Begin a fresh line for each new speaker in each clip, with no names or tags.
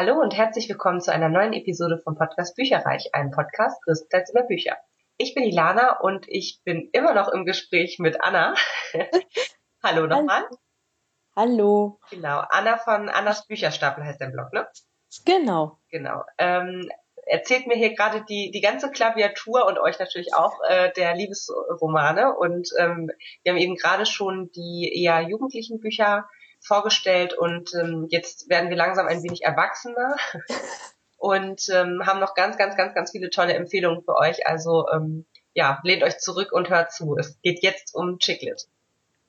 Hallo und herzlich willkommen zu einer neuen Episode vom Podcast Bücherreich, einem Podcast größtenteils über Bücher. Ich bin Ilana und ich bin immer noch im Gespräch mit Anna. Hallo nochmal.
Hallo.
Genau, Anna von Annas Bücherstapel heißt der Blog, ne?
Genau.
Genau. Ähm, erzählt mir hier gerade die, die ganze Klaviatur und euch natürlich auch äh, der Liebesromane. Und ähm, wir haben eben gerade schon die eher jugendlichen Bücher vorgestellt und ähm, jetzt werden wir langsam ein wenig erwachsener und ähm, haben noch ganz, ganz, ganz, ganz viele tolle Empfehlungen für euch. Also ähm, ja, lehnt euch zurück und hört zu. Es geht jetzt um Chicklet.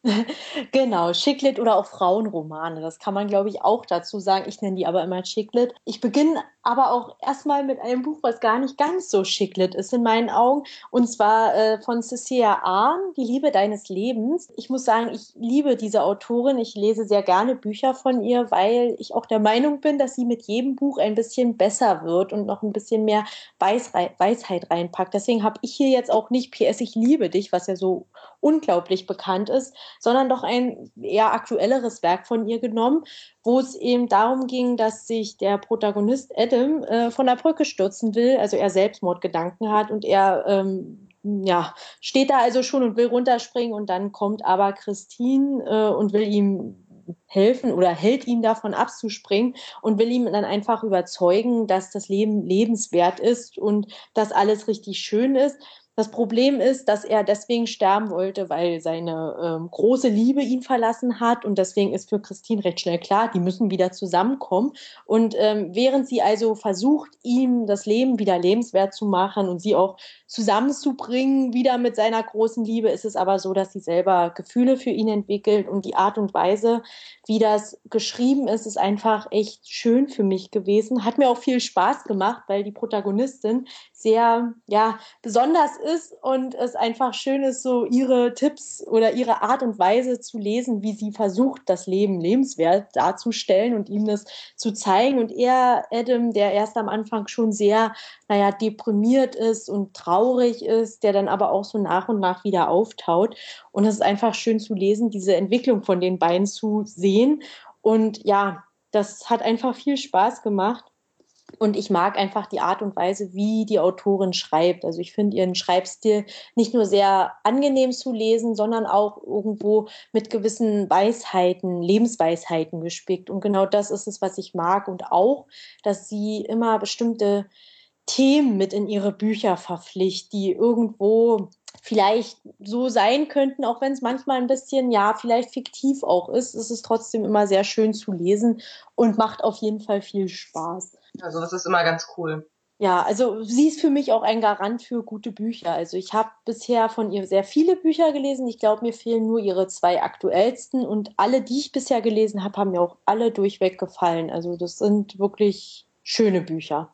genau, Chicklet oder auch Frauenromane. Das kann man, glaube ich, auch dazu sagen. Ich nenne die aber immer Chicklet. Ich beginne aber auch erstmal mit einem Buch, was gar nicht ganz so Chicklet ist in meinen Augen. Und zwar äh, von Cecilia Ahn, Die Liebe deines Lebens. Ich muss sagen, ich liebe diese Autorin. Ich lese sehr gerne Bücher von ihr, weil ich auch der Meinung bin, dass sie mit jedem Buch ein bisschen besser wird und noch ein bisschen mehr Weisheit reinpackt. Deswegen habe ich hier jetzt auch nicht PS, ich liebe dich, was ja so unglaublich bekannt ist, sondern doch ein eher aktuelleres Werk von ihr genommen, wo es eben darum ging, dass sich der Protagonist Adam äh, von der Brücke stürzen will, also er Selbstmordgedanken hat und er ähm, ja, steht da also schon und will runterspringen und dann kommt aber Christine äh, und will ihm helfen oder hält ihn davon abzuspringen und will ihm dann einfach überzeugen, dass das Leben lebenswert ist und dass alles richtig schön ist. Das Problem ist, dass er deswegen sterben wollte, weil seine ähm, große Liebe ihn verlassen hat. Und deswegen ist für Christine recht schnell klar, die müssen wieder zusammenkommen. Und ähm, während sie also versucht, ihm das Leben wieder lebenswert zu machen und sie auch zusammenzubringen, wieder mit seiner großen Liebe, ist es aber so, dass sie selber Gefühle für ihn entwickelt. Und die Art und Weise, wie das geschrieben ist, ist einfach echt schön für mich gewesen. Hat mir auch viel Spaß gemacht, weil die Protagonistin sehr, ja, besonders ist und es einfach schön ist, so ihre Tipps oder ihre Art und Weise zu lesen, wie sie versucht, das Leben lebenswert darzustellen und ihm das zu zeigen. Und er, Adam, der erst am Anfang schon sehr, naja, deprimiert ist und traurig ist, der dann aber auch so nach und nach wieder auftaut. Und es ist einfach schön zu lesen, diese Entwicklung von den beiden zu sehen. Und ja, das hat einfach viel Spaß gemacht. Und ich mag einfach die Art und Weise, wie die Autorin schreibt. Also ich finde ihren Schreibstil nicht nur sehr angenehm zu lesen, sondern auch irgendwo mit gewissen Weisheiten, Lebensweisheiten gespickt. Und genau das ist es, was ich mag. Und auch, dass sie immer bestimmte Themen mit in ihre Bücher verpflichtet, die irgendwo vielleicht so sein könnten, auch wenn es manchmal ein bisschen, ja, vielleicht fiktiv auch ist, ist es trotzdem immer sehr schön zu lesen und macht auf jeden Fall viel Spaß.
Also das ist immer ganz cool.
Ja, also sie ist für mich auch ein Garant für gute Bücher. Also ich habe bisher von ihr sehr viele Bücher gelesen. Ich glaube, mir fehlen nur ihre zwei aktuellsten und alle, die ich bisher gelesen habe, haben mir auch alle durchweg gefallen. Also das sind wirklich schöne Bücher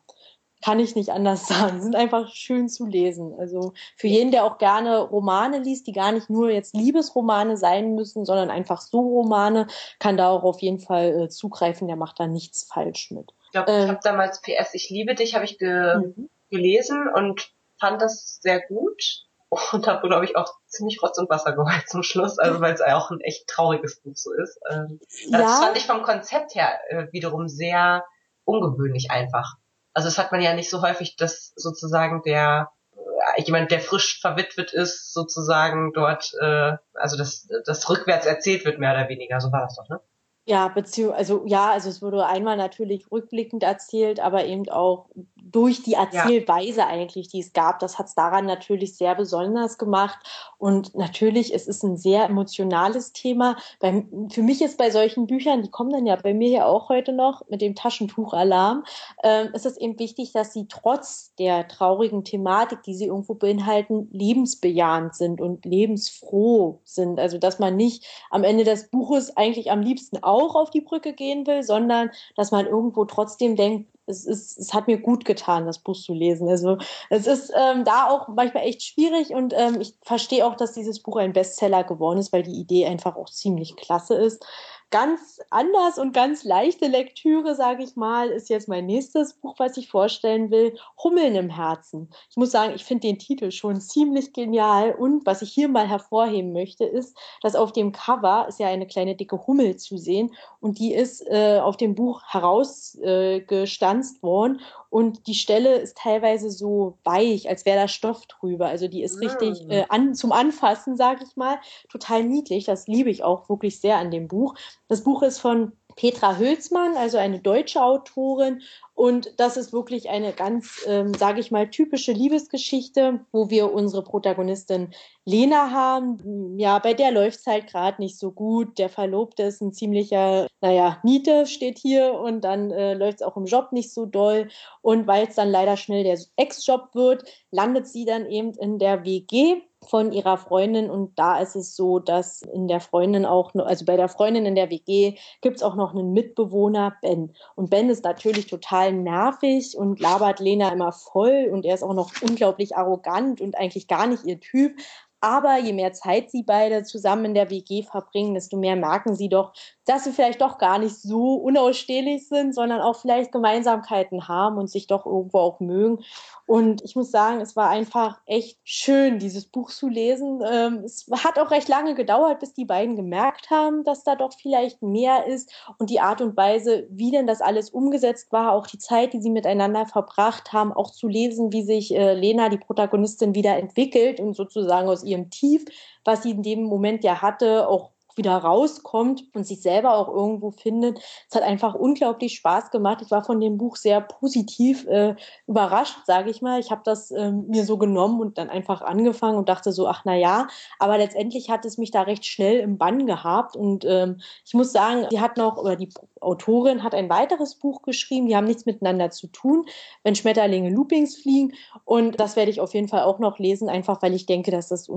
kann ich nicht anders sagen. Sind einfach schön zu lesen. Also für jeden, der auch gerne Romane liest, die gar nicht nur jetzt Liebesromane sein müssen, sondern einfach so Romane, kann da auch auf jeden Fall äh, zugreifen. Der macht da nichts falsch mit.
Ich glaube, ähm, ich habe damals PS Ich liebe dich habe ich ge mhm. gelesen und fand das sehr gut und habe, glaube ich, auch ziemlich Rotz und Wasser geheult zum Schluss, also weil es auch ein echt trauriges Buch so ist. Ähm, das ja. fand ich vom Konzept her äh, wiederum sehr ungewöhnlich einfach. Also das hat man ja nicht so häufig, dass sozusagen der äh, jemand, der frisch verwitwet ist, sozusagen dort, äh, also das, das rückwärts erzählt wird, mehr oder weniger. So war das doch, ne?
Ja, beziehung, also ja, also es wurde einmal natürlich rückblickend erzählt, aber eben auch durch die Erzählweise ja. eigentlich, die es gab. Das hat es daran natürlich sehr besonders gemacht. Und natürlich, es ist ein sehr emotionales Thema. Bei, für mich ist bei solchen Büchern, die kommen dann ja bei mir ja auch heute noch mit dem Taschentuchalarm, äh, ist es eben wichtig, dass sie trotz der traurigen Thematik, die sie irgendwo beinhalten, lebensbejahend sind und lebensfroh sind. Also dass man nicht am Ende des Buches eigentlich am liebsten auch auf die Brücke gehen will, sondern dass man irgendwo trotzdem denkt, es, ist, es hat mir gut getan, das Buch zu lesen. Also es ist ähm, da auch manchmal echt schwierig und ähm, ich verstehe auch, dass dieses Buch ein Bestseller geworden ist, weil die Idee einfach auch ziemlich klasse ist. Ganz anders und ganz leichte Lektüre, sage ich mal, ist jetzt mein nächstes Buch, was ich vorstellen will, Hummeln im Herzen. Ich muss sagen, ich finde den Titel schon ziemlich genial und was ich hier mal hervorheben möchte, ist, dass auf dem Cover ist ja eine kleine dicke Hummel zu sehen und die ist äh, auf dem Buch herausgestanzt äh, worden und die Stelle ist teilweise so weich, als wäre da Stoff drüber. Also die ist richtig mm. äh, an, zum Anfassen, sage ich mal, total niedlich. Das liebe ich auch wirklich sehr an dem Buch. Das Buch ist von Petra Hülsmann, also eine deutsche Autorin. Und das ist wirklich eine ganz, ähm, sage ich mal, typische Liebesgeschichte, wo wir unsere Protagonistin Lena haben. Ja, bei der läuft es halt gerade nicht so gut. Der Verlobte ist ein ziemlicher, naja, Niete steht hier und dann äh, läuft es auch im Job nicht so doll. Und weil es dann leider schnell der Ex-Job wird, landet sie dann eben in der WG von ihrer Freundin und da ist es so, dass in der Freundin auch, also bei der Freundin in der WG gibt es auch noch einen Mitbewohner, Ben. Und Ben ist natürlich total nervig und labert Lena immer voll und er ist auch noch unglaublich arrogant und eigentlich gar nicht ihr Typ. Aber je mehr Zeit sie beide zusammen in der WG verbringen, desto mehr merken sie doch, dass sie vielleicht doch gar nicht so unausstehlich sind, sondern auch vielleicht Gemeinsamkeiten haben und sich doch irgendwo auch mögen. Und ich muss sagen, es war einfach echt schön, dieses Buch zu lesen. Ähm, es hat auch recht lange gedauert, bis die beiden gemerkt haben, dass da doch vielleicht mehr ist. Und die Art und Weise, wie denn das alles umgesetzt war, auch die Zeit, die sie miteinander verbracht haben, auch zu lesen, wie sich äh, Lena, die Protagonistin, wieder entwickelt und sozusagen aus ihrem Tief, was sie in dem Moment ja hatte, auch wieder rauskommt und sich selber auch irgendwo findet. Es hat einfach unglaublich Spaß gemacht. Ich war von dem Buch sehr positiv äh, überrascht, sage ich mal. Ich habe das ähm, mir so genommen und dann einfach angefangen und dachte so, ach na ja. Aber letztendlich hat es mich da recht schnell im Bann gehabt und ähm, ich muss sagen, sie hat noch oder die Autorin hat ein weiteres Buch geschrieben. Die haben nichts miteinander zu tun, wenn Schmetterlinge Loopings fliegen und das werde ich auf jeden Fall auch noch lesen, einfach weil ich denke, dass das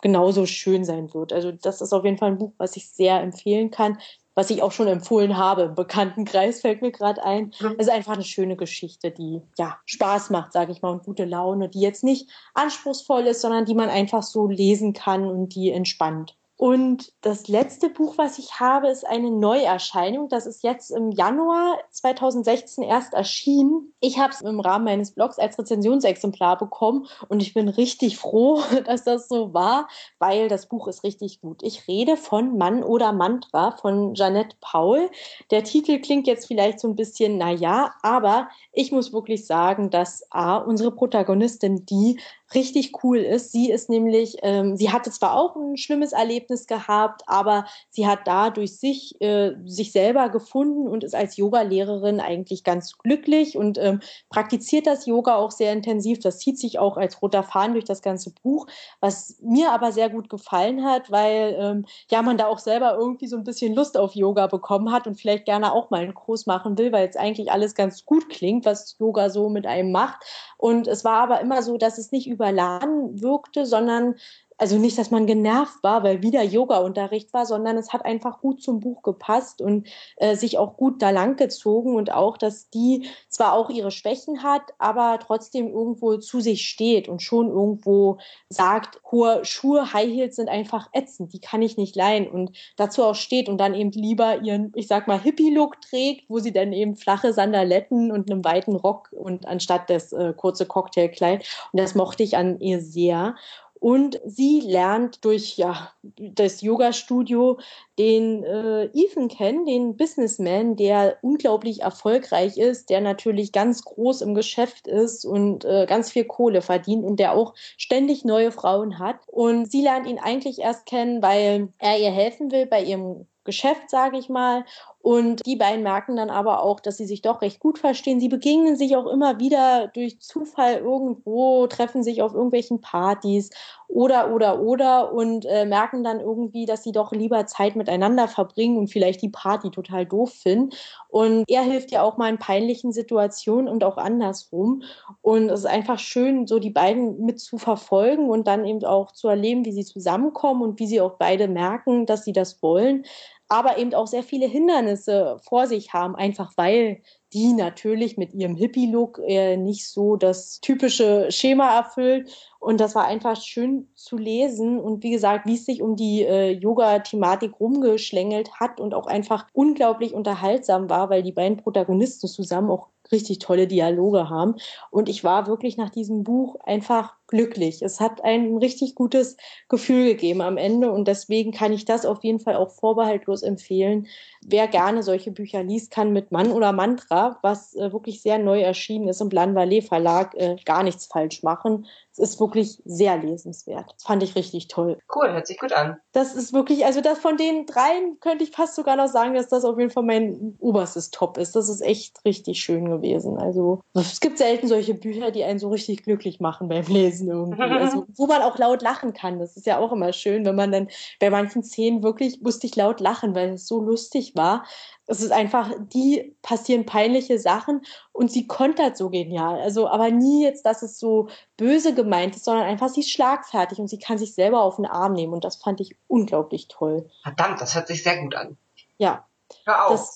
genauso schön sein wird. Also das ist auf jeden Fall ein Buch, was ich sehr empfehlen kann, was ich auch schon empfohlen habe im Bekanntenkreis, fällt mir gerade ein. Es ist einfach eine schöne Geschichte, die ja Spaß macht, sage ich mal, und gute Laune, die jetzt nicht anspruchsvoll ist, sondern die man einfach so lesen kann und die entspannt. Und das letzte Buch, was ich habe, ist eine Neuerscheinung. Das ist jetzt im Januar 2016 erst erschienen. Ich habe es im Rahmen meines Blogs als Rezensionsexemplar bekommen und ich bin richtig froh, dass das so war, weil das Buch ist richtig gut. Ich rede von Mann oder Mantra von Jeanette Paul. Der Titel klingt jetzt vielleicht so ein bisschen, naja, aber ich muss wirklich sagen, dass A, unsere Protagonistin, die richtig cool ist. Sie ist nämlich, ähm, sie hatte zwar auch ein schlimmes Erlebnis gehabt, aber sie hat da durch sich, äh, sich selber gefunden und ist als Yoga-Lehrerin eigentlich ganz glücklich und ähm, praktiziert das Yoga auch sehr intensiv. Das zieht sich auch als roter Faden durch das ganze Buch, was mir aber sehr gut gefallen hat, weil ähm, ja man da auch selber irgendwie so ein bisschen Lust auf Yoga bekommen hat und vielleicht gerne auch mal einen Kurs machen will, weil es eigentlich alles ganz gut klingt, was Yoga so mit einem macht. Und es war aber immer so, dass es nicht überladen wirkte, sondern also nicht, dass man genervt war, weil wieder Yoga-Unterricht war, sondern es hat einfach gut zum Buch gepasst und äh, sich auch gut da lang gezogen und auch, dass die zwar auch ihre Schwächen hat, aber trotzdem irgendwo zu sich steht und schon irgendwo sagt, hohe Schuhe, High Heels sind einfach ätzend, die kann ich nicht leihen und dazu auch steht und dann eben lieber ihren, ich sag mal, Hippie-Look trägt, wo sie dann eben flache Sandaletten und einen weiten Rock und anstatt das äh, kurze Cocktailkleid und das mochte ich an ihr sehr. Und sie lernt durch ja, das Yoga-Studio den äh, Ethan kennen, den Businessman, der unglaublich erfolgreich ist, der natürlich ganz groß im Geschäft ist und äh, ganz viel Kohle verdient und der auch ständig neue Frauen hat. Und sie lernt ihn eigentlich erst kennen, weil er ihr helfen will bei ihrem Geschäft, sage ich mal. Und die beiden merken dann aber auch, dass sie sich doch recht gut verstehen. Sie begegnen sich auch immer wieder durch Zufall irgendwo, treffen sich auf irgendwelchen Partys oder, oder, oder und äh, merken dann irgendwie, dass sie doch lieber Zeit miteinander verbringen und vielleicht die Party total doof finden. Und er hilft ja auch mal in peinlichen Situationen und auch andersrum. Und es ist einfach schön, so die beiden mit zu verfolgen und dann eben auch zu erleben, wie sie zusammenkommen und wie sie auch beide merken, dass sie das wollen aber eben auch sehr viele Hindernisse vor sich haben, einfach weil die natürlich mit ihrem Hippie-Look äh, nicht so das typische Schema erfüllt Und das war einfach schön zu lesen. Und wie gesagt, wie es sich um die äh, Yoga-Thematik rumgeschlängelt hat und auch einfach unglaublich unterhaltsam war, weil die beiden Protagonisten zusammen auch richtig tolle Dialoge haben. Und ich war wirklich nach diesem Buch einfach glücklich. Es hat ein richtig gutes Gefühl gegeben am Ende und deswegen kann ich das auf jeden Fall auch vorbehaltlos empfehlen. Wer gerne solche Bücher liest, kann mit Mann oder Mantra, was äh, wirklich sehr neu erschienen ist im Blan Ballet Verlag, äh, gar nichts falsch machen. Es ist wirklich sehr lesenswert. Das fand ich richtig toll.
Cool, hört sich gut an.
Das ist wirklich, also das von den dreien könnte ich fast sogar noch sagen, dass das auf jeden Fall mein oberstes Top ist. Das ist echt richtig schön gewesen. Also es gibt selten solche Bücher, die einen so richtig glücklich machen beim Lesen irgendwie. Also, wo man auch laut lachen kann. Das ist ja auch immer schön, wenn man dann bei manchen Szenen wirklich musste ich laut lachen, weil es so lustig war. Es ist einfach, die passieren peinliche Sachen und sie kontert so genial. Also, aber nie jetzt, dass es so böse gemeint ist, sondern einfach sie ist schlagfertig und sie kann sich selber auf den Arm nehmen und das fand ich unglaublich toll.
Verdammt, das hört sich sehr gut an.
Ja.
Hör auf.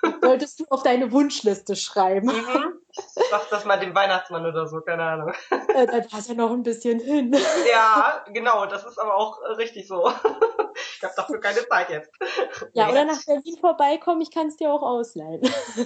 Das solltest du auf deine Wunschliste schreiben. Mhm.
Sag das mal dem Weihnachtsmann oder so, keine Ahnung.
Äh, da passt ja noch ein bisschen hin.
Ja, genau, das ist aber auch richtig so. Ich habe dafür keine Zeit jetzt.
Ja, oder nach Berlin vorbeikommen, ich kann es dir auch ausleihen.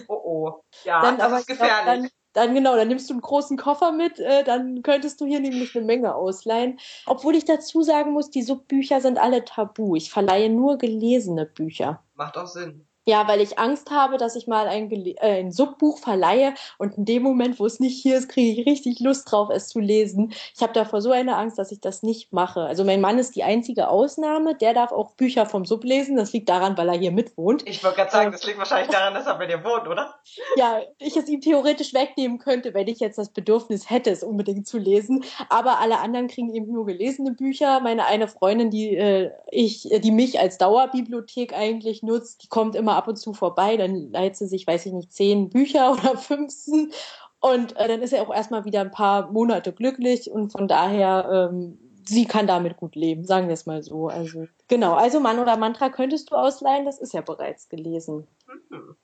Oh oh. Ja, dann, das aber ist gefährlich.
Glaub, dann, dann genau, dann nimmst du einen großen Koffer mit, äh, dann könntest du hier nämlich eine Menge ausleihen. Obwohl ich dazu sagen muss, die Subbücher sind alle tabu. Ich verleihe nur gelesene Bücher.
Macht auch Sinn.
Ja, weil ich Angst habe, dass ich mal ein, äh, ein Subbuch verleihe und in dem Moment, wo es nicht hier ist, kriege ich richtig Lust drauf, es zu lesen. Ich habe davor so eine Angst, dass ich das nicht mache. Also mein Mann ist die einzige Ausnahme. Der darf auch Bücher vom Sub lesen. Das liegt daran, weil er hier mitwohnt.
Ich wollte gerade sagen, ähm, das liegt wahrscheinlich daran, dass er bei dir wohnt, oder?
Ja, ich es ihm theoretisch wegnehmen könnte, wenn ich jetzt das Bedürfnis hätte, es unbedingt zu lesen. Aber alle anderen kriegen eben nur gelesene Bücher. Meine eine Freundin, die äh, ich, die mich als Dauerbibliothek eigentlich nutzt, die kommt immer ab und zu vorbei, dann leiht sie sich, weiß ich nicht, zehn Bücher oder 15 und äh, dann ist er auch erstmal wieder ein paar Monate glücklich und von daher, ähm, sie kann damit gut leben, sagen wir es mal so. Also genau, also Mann oder Mantra könntest du ausleihen, das ist ja bereits gelesen.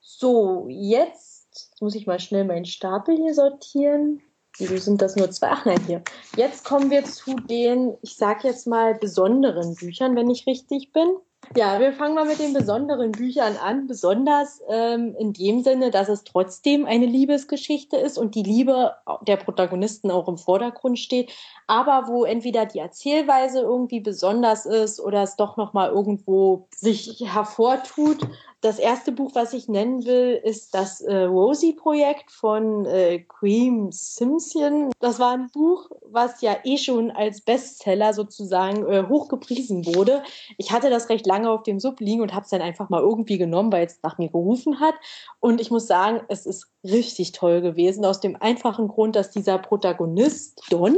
So, jetzt, jetzt muss ich mal schnell meinen Stapel hier sortieren. Wieso sind das nur zwei? Ach nein, hier. Jetzt kommen wir zu den, ich sag jetzt mal, besonderen Büchern, wenn ich richtig bin. Ja, wir fangen mal mit den besonderen Büchern an. Besonders ähm, in dem Sinne, dass es trotzdem eine Liebesgeschichte ist und die Liebe der Protagonisten auch im Vordergrund steht, aber wo entweder die Erzählweise irgendwie besonders ist oder es doch noch mal irgendwo sich hervortut das erste Buch, was ich nennen will, ist das äh, Rosie-Projekt von äh, Cream Simpson. Das war ein Buch, was ja eh schon als Bestseller sozusagen äh, hochgepriesen wurde. Ich hatte das recht lange auf dem Sub liegen und habe es dann einfach mal irgendwie genommen, weil es nach mir gerufen hat. Und ich muss sagen, es ist richtig toll gewesen, aus dem einfachen Grund, dass dieser Protagonist Don,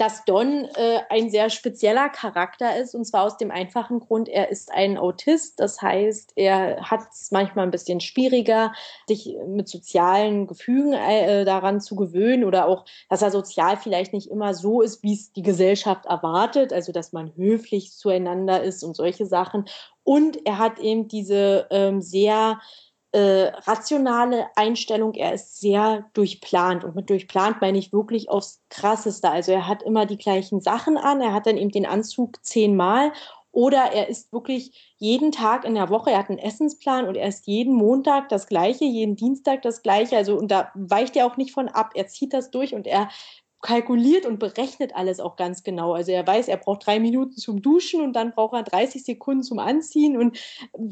dass Don äh, ein sehr spezieller Charakter ist, und zwar aus dem einfachen Grund, er ist ein Autist, das heißt, er hat es manchmal ein bisschen schwieriger, sich mit sozialen Gefügen äh, daran zu gewöhnen oder auch, dass er sozial vielleicht nicht immer so ist, wie es die Gesellschaft erwartet, also dass man höflich zueinander ist und solche Sachen. Und er hat eben diese ähm, sehr äh, rationale Einstellung, er ist sehr durchplant. Und mit durchplant meine ich wirklich aufs Krasseste. Also er hat immer die gleichen Sachen an, er hat dann eben den Anzug zehnmal oder er ist wirklich jeden Tag in der Woche, er hat einen Essensplan und er ist jeden Montag das Gleiche, jeden Dienstag das Gleiche. Also, und da weicht er auch nicht von ab. Er zieht das durch und er kalkuliert und berechnet alles auch ganz genau. Also er weiß, er braucht drei Minuten zum Duschen und dann braucht er 30 Sekunden zum Anziehen. Und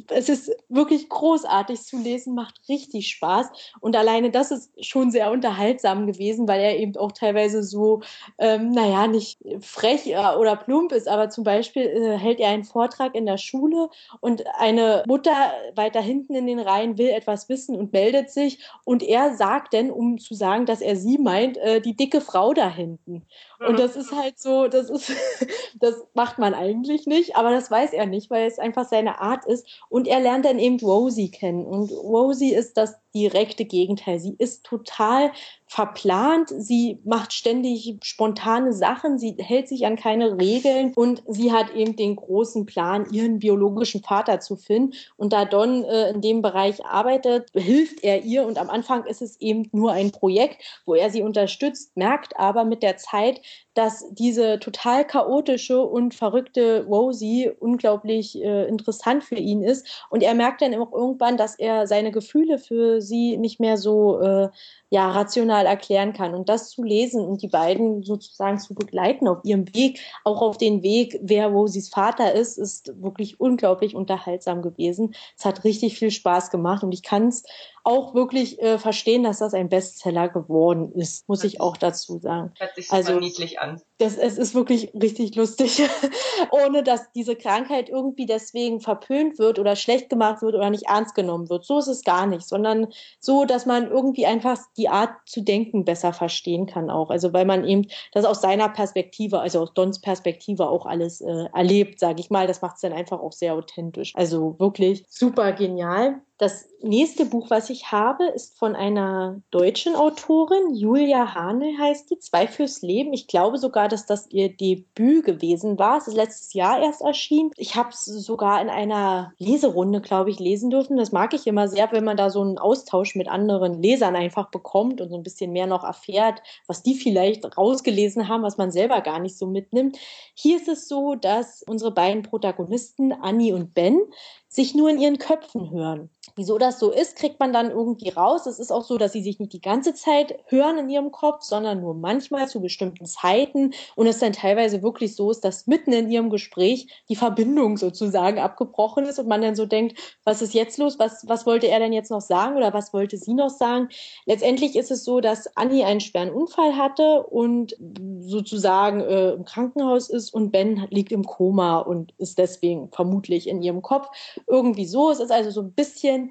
es ist wirklich großartig zu lesen, macht richtig Spaß. Und alleine das ist schon sehr unterhaltsam gewesen, weil er eben auch teilweise so, ähm, naja, nicht frech oder plump ist, aber zum Beispiel äh, hält er einen Vortrag in der Schule und eine Mutter weiter hinten in den Reihen will etwas wissen und meldet sich. Und er sagt dann, um zu sagen, dass er sie meint, äh, die dicke Frau da hinten. Und das ist halt so, das ist, das macht man eigentlich nicht, aber das weiß er nicht, weil es einfach seine Art ist. Und er lernt dann eben Rosie kennen. Und Rosie ist das direkte Gegenteil. Sie ist total verplant, sie macht ständig spontane Sachen, sie hält sich an keine Regeln und sie hat eben den großen Plan, ihren biologischen Vater zu finden. Und da Don äh, in dem Bereich arbeitet, hilft er ihr und am Anfang ist es eben nur ein Projekt, wo er sie unterstützt, merkt aber mit der Zeit, dass diese total chaotische und verrückte Rosie unglaublich äh, interessant für ihn ist. Und er merkt dann auch irgendwann, dass er seine Gefühle für sie nicht mehr so äh, ja, rational erklären kann. Und das zu lesen und die beiden sozusagen zu begleiten auf ihrem Weg, auch auf den Weg, wer Rosies Vater ist, ist wirklich unglaublich unterhaltsam gewesen. Es hat richtig viel Spaß gemacht und ich kann es auch wirklich äh, verstehen, dass das ein Bestseller geworden ist, muss ich auch dazu sagen.
Hört sich also, niedlich an.
Das, es ist wirklich richtig lustig, ohne dass diese Krankheit irgendwie deswegen verpönt wird oder schlecht gemacht wird oder nicht ernst genommen wird. So ist es gar nicht, sondern so, dass man irgendwie einfach die Art zu denken besser verstehen kann auch. Also weil man eben das aus seiner Perspektive, also aus Dons Perspektive auch alles äh, erlebt, sage ich mal. Das macht es dann einfach auch sehr authentisch. Also wirklich super genial. Das nächste Buch, was ich habe, ist von einer deutschen Autorin, Julia Hane heißt die, Zwei fürs Leben. Ich glaube sogar, dass das ihr Debüt gewesen war. Es ist letztes Jahr erst erschienen. Ich habe es sogar in einer Leserunde, glaube ich, lesen dürfen. Das mag ich immer sehr, wenn man da so einen Austausch mit anderen Lesern einfach bekommt und so ein bisschen mehr noch erfährt, was die vielleicht rausgelesen haben, was man selber gar nicht so mitnimmt. Hier ist es so, dass unsere beiden Protagonisten, Annie und Ben, sich nur in ihren Köpfen hören. Wieso das so ist, kriegt man dann irgendwie raus. Es ist auch so, dass sie sich nicht die ganze Zeit hören in ihrem Kopf, sondern nur manchmal zu bestimmten Zeiten und es dann teilweise wirklich so ist, dass mitten in ihrem Gespräch die Verbindung sozusagen abgebrochen ist und man dann so denkt, was ist jetzt los? Was, was wollte er denn jetzt noch sagen oder was wollte sie noch sagen? Letztendlich ist es so, dass Annie einen schweren Unfall hatte und sozusagen äh, im Krankenhaus ist und Ben liegt im Koma und ist deswegen vermutlich in ihrem Kopf irgendwie so. Es ist also so ein bisschen,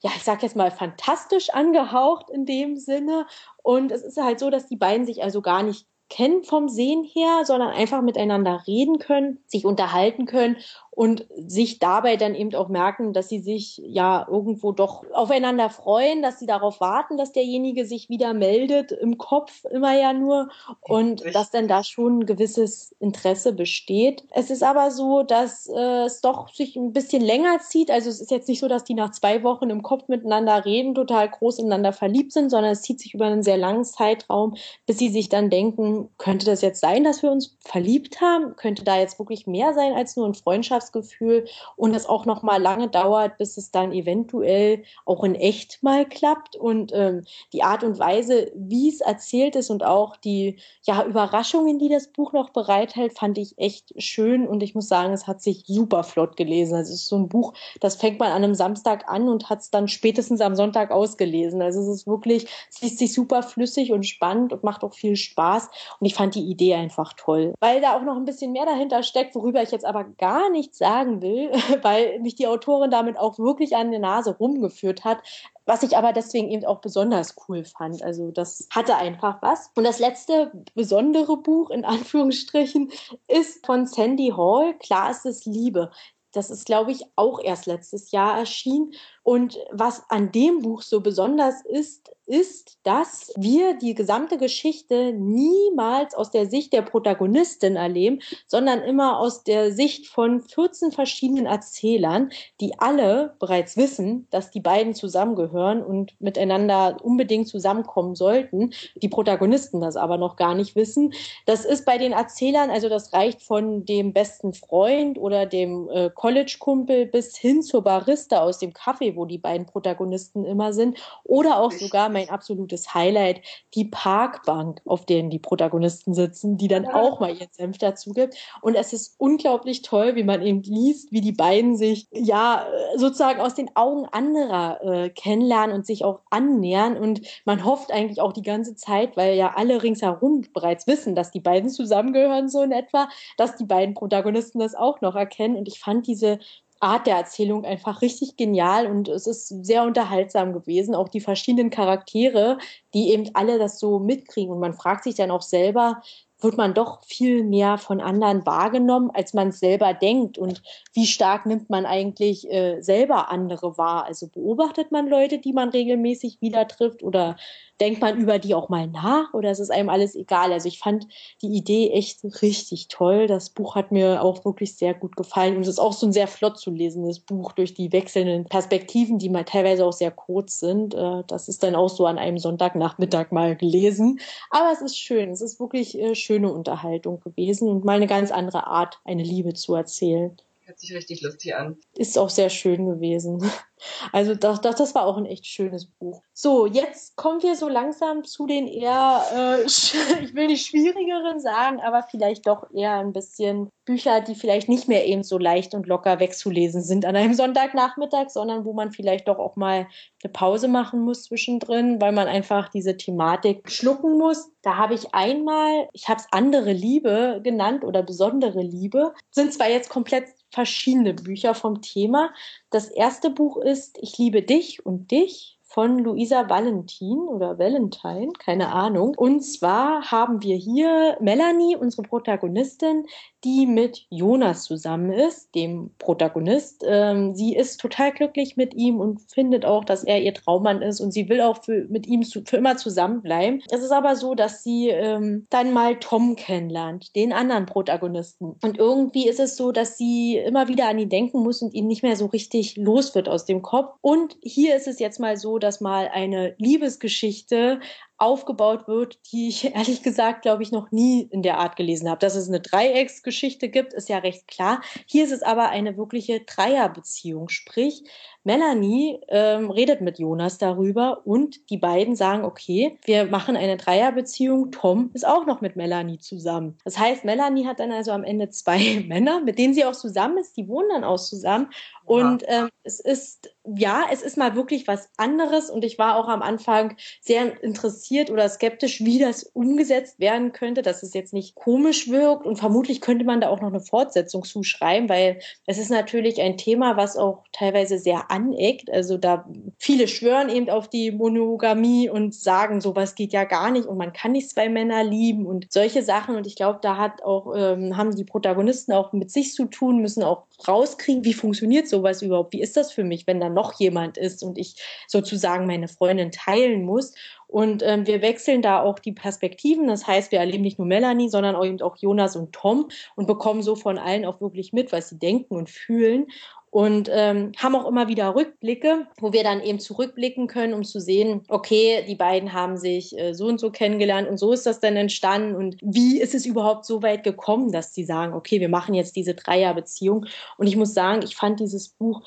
ja, ich sag jetzt mal fantastisch angehaucht in dem Sinne. Und es ist halt so, dass die beiden sich also gar nicht kennen vom Sehen her, sondern einfach miteinander reden können, sich unterhalten können und sich dabei dann eben auch merken, dass sie sich ja irgendwo doch aufeinander freuen, dass sie darauf warten, dass derjenige sich wieder meldet, im Kopf immer ja nur und Richtig. dass dann da schon ein gewisses Interesse besteht. Es ist aber so, dass äh, es doch sich ein bisschen länger zieht. Also es ist jetzt nicht so, dass die nach zwei Wochen im Kopf miteinander reden, total groß ineinander verliebt sind, sondern es zieht sich über einen sehr langen Zeitraum, bis sie sich dann denken, könnte das jetzt sein, dass wir uns verliebt haben? Könnte da jetzt wirklich mehr sein als nur ein Freundschafts Weihnachtsgefühl und es auch noch mal lange dauert, bis es dann eventuell auch in echt mal klappt und ähm, die Art und Weise, wie es erzählt ist und auch die ja Überraschungen, die das Buch noch bereithält, fand ich echt schön und ich muss sagen, es hat sich super flott gelesen. Also es ist so ein Buch, das fängt man an einem Samstag an und hat es dann spätestens am Sonntag ausgelesen. Also es ist wirklich, es liest sich super flüssig und spannend und macht auch viel Spaß und ich fand die Idee einfach toll, weil da auch noch ein bisschen mehr dahinter steckt, worüber ich jetzt aber gar nichts sagen will, weil mich die Autorin damit auch wirklich an der Nase rumgeführt hat, was ich aber deswegen eben auch besonders cool fand. Also das hatte einfach was. Und das letzte besondere Buch in Anführungsstrichen ist von Sandy Hall, Klar ist es Liebe. Das ist, glaube ich, auch erst letztes Jahr erschienen. Und was an dem Buch so besonders ist, ist, dass wir die gesamte Geschichte niemals aus der Sicht der Protagonistin erleben, sondern immer aus der Sicht von 14 verschiedenen Erzählern, die alle bereits wissen, dass die beiden zusammengehören und miteinander unbedingt zusammenkommen sollten. Die Protagonisten das aber noch gar nicht wissen. Das ist bei den Erzählern, also das reicht von dem besten Freund oder dem äh, College-Kumpel bis hin zur Barista aus dem Kaffee, wo die beiden Protagonisten immer sind, oder auch sogar mein absolutes Highlight, die Parkbank, auf denen die Protagonisten sitzen, die dann auch mal ihren Senf dazu gibt. Und es ist unglaublich toll, wie man eben liest, wie die beiden sich ja sozusagen aus den Augen anderer äh, kennenlernen und sich auch annähern. Und man hofft eigentlich auch die ganze Zeit, weil ja alle ringsherum bereits wissen, dass die beiden zusammengehören, so in etwa, dass die beiden Protagonisten das auch noch erkennen. Und ich fand diese Art der Erzählung einfach richtig genial und es ist sehr unterhaltsam gewesen. Auch die verschiedenen Charaktere, die eben alle das so mitkriegen und man fragt sich dann auch selber, wird man doch viel mehr von anderen wahrgenommen, als man selber denkt. Und wie stark nimmt man eigentlich äh, selber andere wahr? Also beobachtet man Leute, die man regelmäßig wieder trifft oder denkt man über die auch mal nach oder ist es einem alles egal? Also ich fand die Idee echt richtig toll. Das Buch hat mir auch wirklich sehr gut gefallen und es ist auch so ein sehr flott zu lesendes Buch durch die wechselnden Perspektiven, die mal teilweise auch sehr kurz sind. Äh, das ist dann auch so an einem Sonntagnachmittag mal gelesen. Aber es ist schön. Es ist wirklich äh, schöne Unterhaltung gewesen und mal eine ganz andere Art, eine Liebe zu erzählen.
Hört sich richtig lustig an.
Ist auch sehr schön gewesen. Also das, das, das war auch ein echt schönes Buch. So, jetzt kommen wir so langsam zu den eher, äh, ich will nicht schwierigeren sagen, aber vielleicht doch eher ein bisschen Bücher, die vielleicht nicht mehr eben so leicht und locker wegzulesen sind an einem Sonntagnachmittag, sondern wo man vielleicht doch auch mal eine Pause machen muss zwischendrin, weil man einfach diese Thematik schlucken muss. Da habe ich einmal, ich habe es andere Liebe genannt oder besondere Liebe, sind zwar jetzt komplett verschiedene Bücher vom Thema. Das erste Buch ist Ich liebe dich und dich von Luisa Valentin oder Valentine, keine Ahnung. Und zwar haben wir hier Melanie, unsere Protagonistin, die mit Jonas zusammen ist, dem Protagonist. Ähm, sie ist total glücklich mit ihm und findet auch, dass er ihr Traummann ist und sie will auch für, mit ihm zu, für immer zusammenbleiben. Es ist aber so, dass sie ähm, dann mal Tom kennenlernt, den anderen Protagonisten. Und irgendwie ist es so, dass sie immer wieder an ihn denken muss und ihn nicht mehr so richtig los wird aus dem Kopf. Und hier ist es jetzt mal so, dass mal eine Liebesgeschichte aufgebaut wird, die ich ehrlich gesagt, glaube ich, noch nie in der Art gelesen habe. Dass es eine Dreiecksgeschichte gibt, ist ja recht klar. Hier ist es aber eine wirkliche Dreierbeziehung. Sprich, Melanie ähm, redet mit Jonas darüber und die beiden sagen, okay, wir machen eine Dreierbeziehung. Tom ist auch noch mit Melanie zusammen. Das heißt, Melanie hat dann also am Ende zwei Männer, mit denen sie auch zusammen ist. Die wohnen dann auch zusammen. Und ähm, es ist, ja, es ist mal wirklich was anderes. Und ich war auch am Anfang sehr interessiert oder skeptisch, wie das umgesetzt werden könnte, dass es jetzt nicht komisch wirkt. Und vermutlich könnte man da auch noch eine Fortsetzung zuschreiben, weil es ist natürlich ein Thema, was auch teilweise sehr aneckt. Also da viele schwören eben auf die Monogamie und sagen, sowas geht ja gar nicht und man kann nicht zwei Männer lieben und solche Sachen. Und ich glaube, da hat auch, ähm, haben die Protagonisten auch mit sich zu tun, müssen auch rauskriegen, wie funktioniert so sowas überhaupt? Wie ist das für mich, wenn da noch jemand ist und ich sozusagen meine Freundin teilen muss? Und ähm, wir wechseln da auch die Perspektiven. Das heißt, wir erleben nicht nur Melanie, sondern auch eben auch Jonas und Tom und bekommen so von allen auch wirklich mit, was sie denken und fühlen und ähm, haben auch immer wieder Rückblicke, wo wir dann eben zurückblicken können, um zu sehen, okay, die beiden haben sich äh, so und so kennengelernt und so ist das dann entstanden und wie ist es überhaupt so weit gekommen, dass sie sagen, okay, wir machen jetzt diese Dreierbeziehung. Und ich muss sagen, ich fand dieses Buch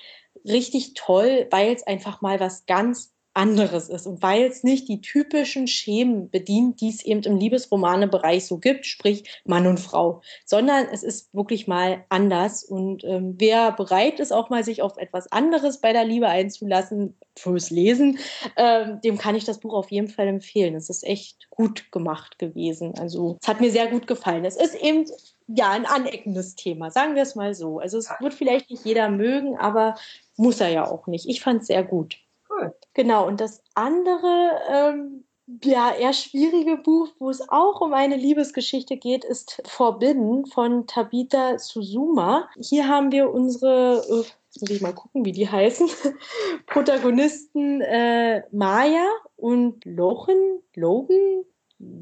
richtig toll, weil es einfach mal was ganz anderes ist und weil es nicht die typischen Schemen bedient, die es eben im Liebesromane-Bereich so gibt, sprich Mann und Frau, sondern es ist wirklich mal anders und ähm, wer bereit ist, auch mal sich auf etwas anderes bei der Liebe einzulassen, fürs Lesen, ähm, dem kann ich das Buch auf jeden Fall empfehlen. Es ist echt gut gemacht gewesen. Also es hat mir sehr gut gefallen. Es ist eben ja ein aneckendes Thema, sagen wir es mal so. Also es wird vielleicht nicht jeder mögen, aber muss er ja auch nicht. Ich fand es sehr gut. Cool. Genau, und das andere, ähm, ja, eher schwierige Buch, wo es auch um eine Liebesgeschichte geht, ist Forbidden von Tabitha Suzuma. Hier haben wir unsere, äh, muss ich mal gucken, wie die heißen, Protagonisten äh, Maya und Lochen, Logan,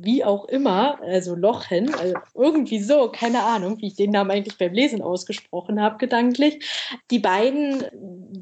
wie auch immer, also Lochen, also irgendwie so, keine Ahnung, wie ich den Namen eigentlich beim Lesen ausgesprochen habe, gedanklich. Die beiden,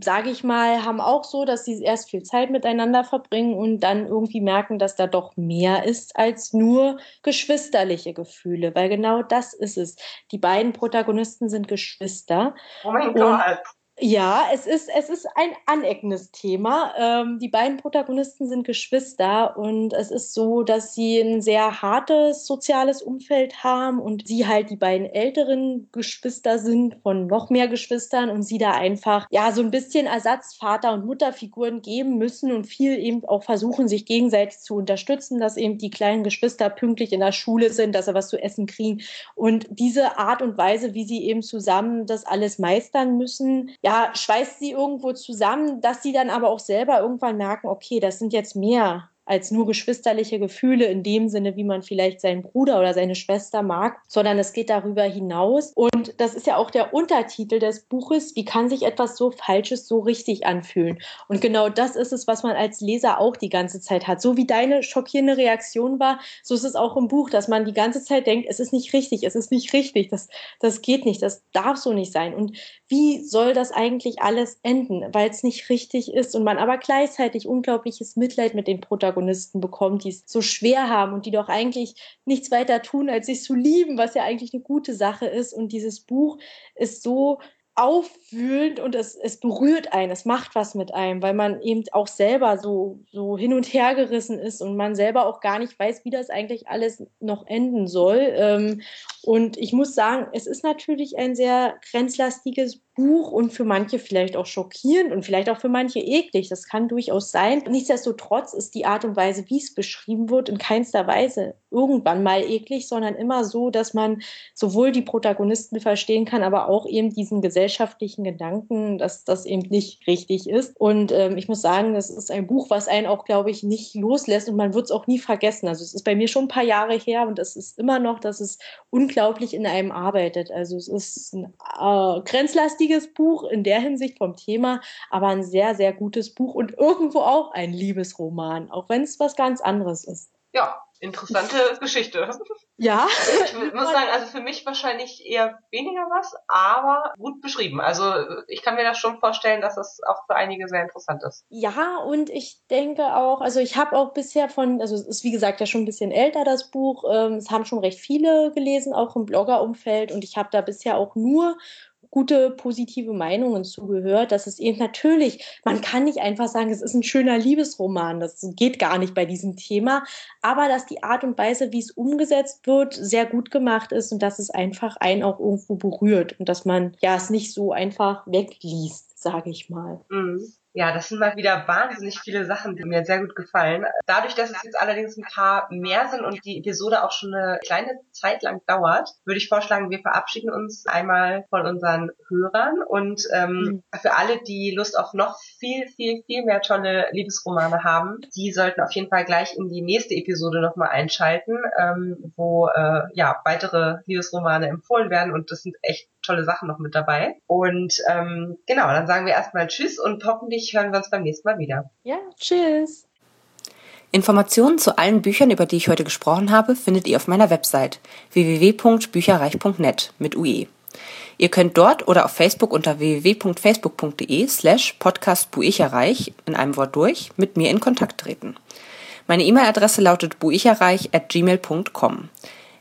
sage ich mal, haben auch so, dass sie erst viel Zeit miteinander verbringen und dann irgendwie merken, dass da doch mehr ist als nur geschwisterliche Gefühle, weil genau das ist es. Die beiden Protagonisten sind Geschwister.
Oh mein Gott.
Ja, es ist, es ist ein aneckendes Thema. Ähm, die beiden Protagonisten sind Geschwister und es ist so, dass sie ein sehr hartes soziales Umfeld haben und sie halt die beiden älteren Geschwister sind von noch mehr Geschwistern und sie da einfach, ja, so ein bisschen Ersatzvater- und Mutterfiguren geben müssen und viel eben auch versuchen, sich gegenseitig zu unterstützen, dass eben die kleinen Geschwister pünktlich in der Schule sind, dass sie was zu essen kriegen. Und diese Art und Weise, wie sie eben zusammen das alles meistern müssen, ja, schweißt sie irgendwo zusammen, dass sie dann aber auch selber irgendwann merken, okay, das sind jetzt mehr als nur geschwisterliche Gefühle in dem Sinne, wie man vielleicht seinen Bruder oder seine Schwester mag, sondern es geht darüber hinaus. Und das ist ja auch der Untertitel des Buches, wie kann sich etwas so Falsches so richtig anfühlen? Und genau das ist es, was man als Leser auch die ganze Zeit hat. So wie deine schockierende Reaktion war, so ist es auch im Buch, dass man die ganze Zeit denkt, es ist nicht richtig, es ist nicht richtig, das, das geht nicht, das darf so nicht sein. Und wie soll das eigentlich alles enden, weil es nicht richtig ist und man aber gleichzeitig unglaubliches Mitleid mit den Protagonisten bekommt, die es so schwer haben und die doch eigentlich nichts weiter tun, als sich zu lieben, was ja eigentlich eine gute Sache ist. Und dieses Buch ist so aufwühlend und es, es berührt einen, es macht was mit einem, weil man eben auch selber so, so hin und her gerissen ist und man selber auch gar nicht weiß, wie das eigentlich alles noch enden soll. Ähm, und ich muss sagen, es ist natürlich ein sehr grenzlastiges Buch und für manche vielleicht auch schockierend und vielleicht auch für manche eklig. Das kann durchaus sein. Nichtsdestotrotz ist die Art und Weise, wie es beschrieben wird, in keinster Weise irgendwann mal eklig, sondern immer so, dass man sowohl die Protagonisten verstehen kann, aber auch eben diesen gesellschaftlichen Gedanken, dass das eben nicht richtig ist. Und ähm, ich muss sagen, das ist ein Buch, was einen auch, glaube ich, nicht loslässt und man wird es auch nie vergessen. Also es ist bei mir schon ein paar Jahre her und es ist immer noch, dass es unglaublich in einem arbeitet. Also es ist ein äh, grenzlastiges wichtiges Buch in der Hinsicht vom Thema, aber ein sehr, sehr gutes Buch und irgendwo auch ein Liebesroman, auch wenn es was ganz anderes ist.
Ja, interessante Geschichte.
Ja.
Ich muss sagen, also für mich wahrscheinlich eher weniger was, aber gut beschrieben. Also ich kann mir das schon vorstellen, dass es auch für einige sehr interessant ist.
Ja, und ich denke auch, also ich habe auch bisher von, also es ist wie gesagt ja schon ein bisschen älter, das Buch. Ähm, es haben schon recht viele gelesen, auch im Bloggerumfeld. Und ich habe da bisher auch nur gute positive Meinungen zugehört, dass es eben natürlich, man kann nicht einfach sagen, es ist ein schöner Liebesroman, das geht gar nicht bei diesem Thema, aber dass die Art und Weise, wie es umgesetzt wird, sehr gut gemacht ist und dass es einfach einen auch irgendwo berührt und dass man ja es nicht so einfach wegliest, sage ich mal.
Mhm. Ja, das sind mal wieder wahnsinnig viele Sachen, die mir sehr gut gefallen. Dadurch, dass es jetzt allerdings ein paar mehr sind und die Episode auch schon eine kleine Zeit lang dauert, würde ich vorschlagen, wir verabschieden uns einmal von unseren Hörern und ähm, mhm. für alle, die Lust auf noch viel, viel, viel mehr tolle Liebesromane haben, die sollten auf jeden Fall gleich in die nächste Episode nochmal einschalten, ähm, wo äh, ja weitere Liebesromane empfohlen werden und das sind echt tolle Sachen noch mit dabei. Und ähm, genau, dann sagen wir erstmal Tschüss und hoffentlich hören wir uns beim nächsten Mal wieder.
Ja, tschüss.
Informationen zu allen Büchern, über die ich heute gesprochen habe, findet ihr auf meiner Website www.bücherreich.net mit UE. Ihr könnt dort oder auf Facebook unter www.facebook.de slash podcastbuicherreich in einem Wort durch mit mir in Kontakt treten. Meine E-Mail-Adresse lautet buicherreich at gmail.com.